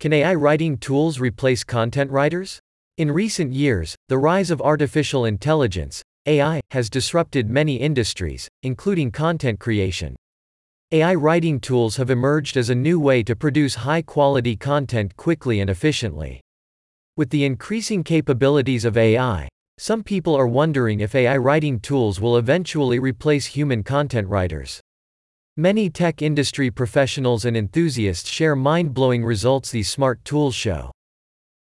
Can AI writing tools replace content writers? In recent years, the rise of artificial intelligence, AI, has disrupted many industries, including content creation. AI writing tools have emerged as a new way to produce high quality content quickly and efficiently. With the increasing capabilities of AI, some people are wondering if AI writing tools will eventually replace human content writers. Many tech industry professionals and enthusiasts share mind blowing results these smart tools show.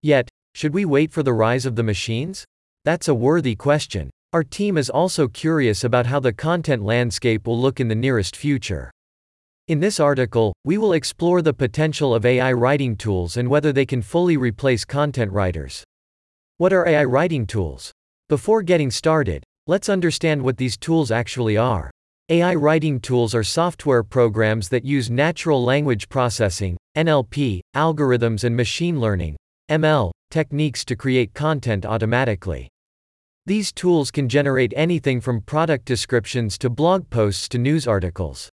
Yet, should we wait for the rise of the machines? That's a worthy question. Our team is also curious about how the content landscape will look in the nearest future. In this article, we will explore the potential of AI writing tools and whether they can fully replace content writers. What are AI writing tools? Before getting started, let's understand what these tools actually are. AI writing tools are software programs that use natural language processing, NLP, algorithms and machine learning, ML, techniques to create content automatically. These tools can generate anything from product descriptions to blog posts to news articles.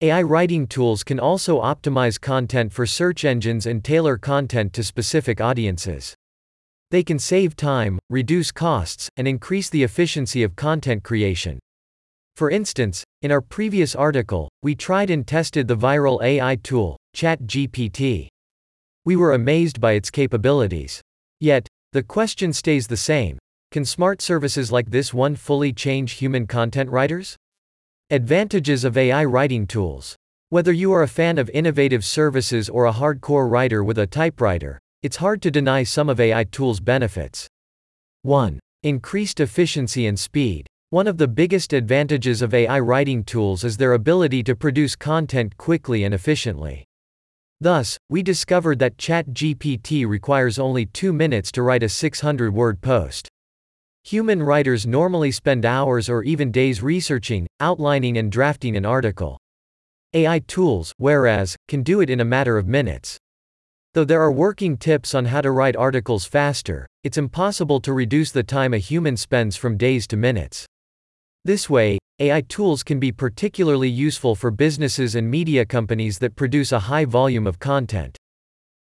AI writing tools can also optimize content for search engines and tailor content to specific audiences. They can save time, reduce costs, and increase the efficiency of content creation. For instance, in our previous article, we tried and tested the viral AI tool, ChatGPT. We were amazed by its capabilities. Yet, the question stays the same can smart services like this one fully change human content writers? Advantages of AI writing tools. Whether you are a fan of innovative services or a hardcore writer with a typewriter, it's hard to deny some of AI tools' benefits. 1. Increased efficiency and speed. One of the biggest advantages of AI writing tools is their ability to produce content quickly and efficiently. Thus, we discovered that ChatGPT requires only 2 minutes to write a 600 word post. Human writers normally spend hours or even days researching, outlining, and drafting an article. AI tools, whereas, can do it in a matter of minutes. Though there are working tips on how to write articles faster, it's impossible to reduce the time a human spends from days to minutes. This way, AI tools can be particularly useful for businesses and media companies that produce a high volume of content.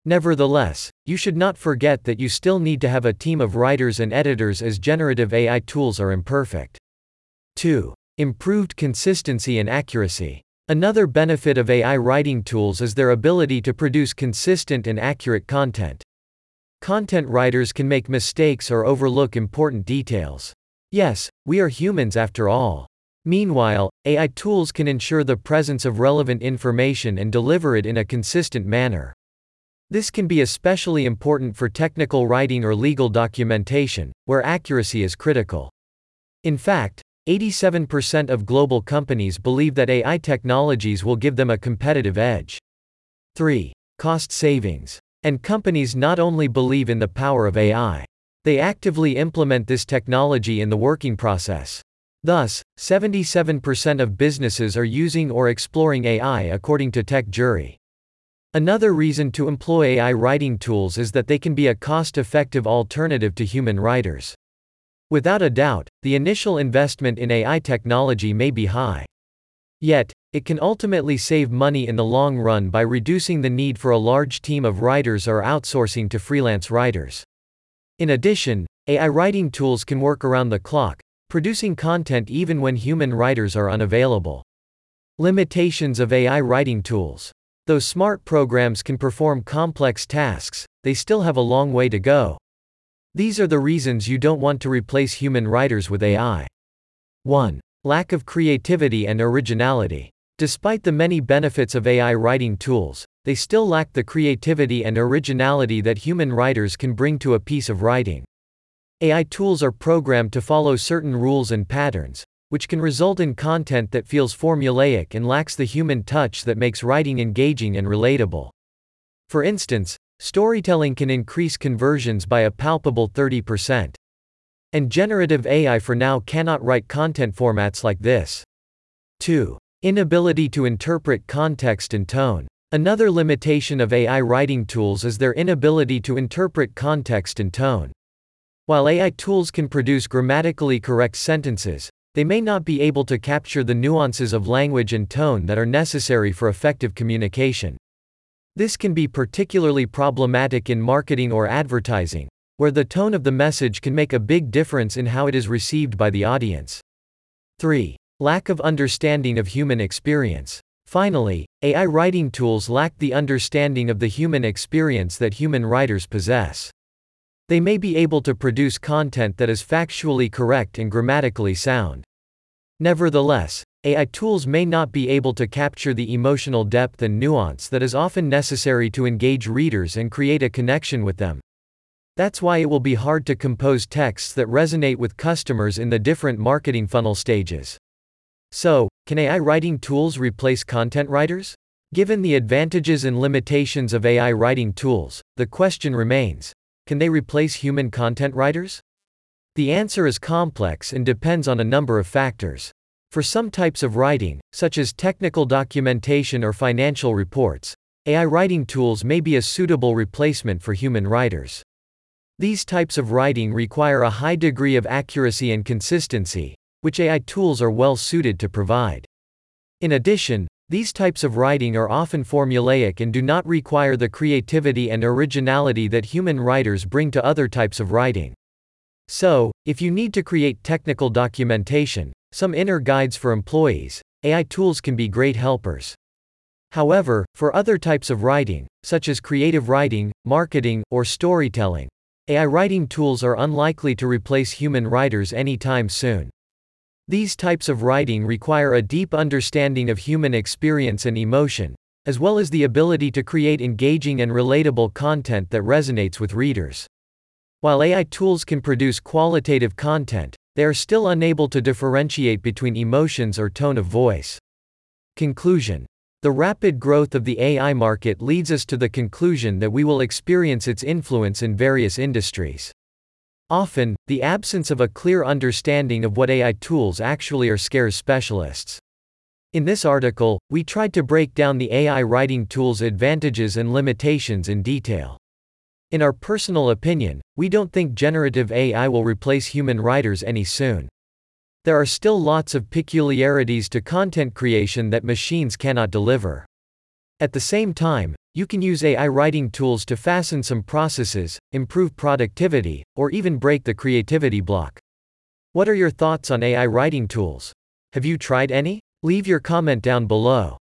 Nevertheless, you should not forget that you still need to have a team of writers and editors as generative AI tools are imperfect. 2. Improved consistency and accuracy. Another benefit of AI writing tools is their ability to produce consistent and accurate content. Content writers can make mistakes or overlook important details. Yes, we are humans after all. Meanwhile, AI tools can ensure the presence of relevant information and deliver it in a consistent manner. This can be especially important for technical writing or legal documentation, where accuracy is critical. In fact, 87% of global companies believe that AI technologies will give them a competitive edge. 3. Cost savings. And companies not only believe in the power of AI, they actively implement this technology in the working process. Thus, 77% of businesses are using or exploring AI according to TechJury. Another reason to employ AI writing tools is that they can be a cost effective alternative to human writers. Without a doubt, the initial investment in AI technology may be high. Yet, it can ultimately save money in the long run by reducing the need for a large team of writers or outsourcing to freelance writers. In addition, AI writing tools can work around the clock, producing content even when human writers are unavailable. Limitations of AI writing tools. Though smart programs can perform complex tasks, they still have a long way to go. These are the reasons you don't want to replace human writers with AI. 1. Lack of creativity and originality. Despite the many benefits of AI writing tools, they still lack the creativity and originality that human writers can bring to a piece of writing. AI tools are programmed to follow certain rules and patterns, which can result in content that feels formulaic and lacks the human touch that makes writing engaging and relatable. For instance, storytelling can increase conversions by a palpable 30%. And generative AI for now cannot write content formats like this. 2. Inability to interpret context and tone. Another limitation of AI writing tools is their inability to interpret context and tone. While AI tools can produce grammatically correct sentences, they may not be able to capture the nuances of language and tone that are necessary for effective communication. This can be particularly problematic in marketing or advertising, where the tone of the message can make a big difference in how it is received by the audience. 3. Lack of understanding of human experience. Finally, AI writing tools lack the understanding of the human experience that human writers possess. They may be able to produce content that is factually correct and grammatically sound. Nevertheless, AI tools may not be able to capture the emotional depth and nuance that is often necessary to engage readers and create a connection with them. That's why it will be hard to compose texts that resonate with customers in the different marketing funnel stages. So, can AI writing tools replace content writers? Given the advantages and limitations of AI writing tools, the question remains can they replace human content writers? The answer is complex and depends on a number of factors. For some types of writing, such as technical documentation or financial reports, AI writing tools may be a suitable replacement for human writers. These types of writing require a high degree of accuracy and consistency, which AI tools are well suited to provide. In addition, these types of writing are often formulaic and do not require the creativity and originality that human writers bring to other types of writing. So, if you need to create technical documentation, some inner guides for employees, AI tools can be great helpers. However, for other types of writing, such as creative writing, marketing, or storytelling, AI writing tools are unlikely to replace human writers anytime soon. These types of writing require a deep understanding of human experience and emotion, as well as the ability to create engaging and relatable content that resonates with readers. While AI tools can produce qualitative content, they are still unable to differentiate between emotions or tone of voice. Conclusion The rapid growth of the AI market leads us to the conclusion that we will experience its influence in various industries. Often, the absence of a clear understanding of what AI tools actually are scares specialists. In this article, we tried to break down the AI writing tool's advantages and limitations in detail. In our personal opinion, we don't think generative AI will replace human writers any soon. There are still lots of peculiarities to content creation that machines cannot deliver. At the same time, you can use AI writing tools to fasten some processes, improve productivity, or even break the creativity block. What are your thoughts on AI writing tools? Have you tried any? Leave your comment down below.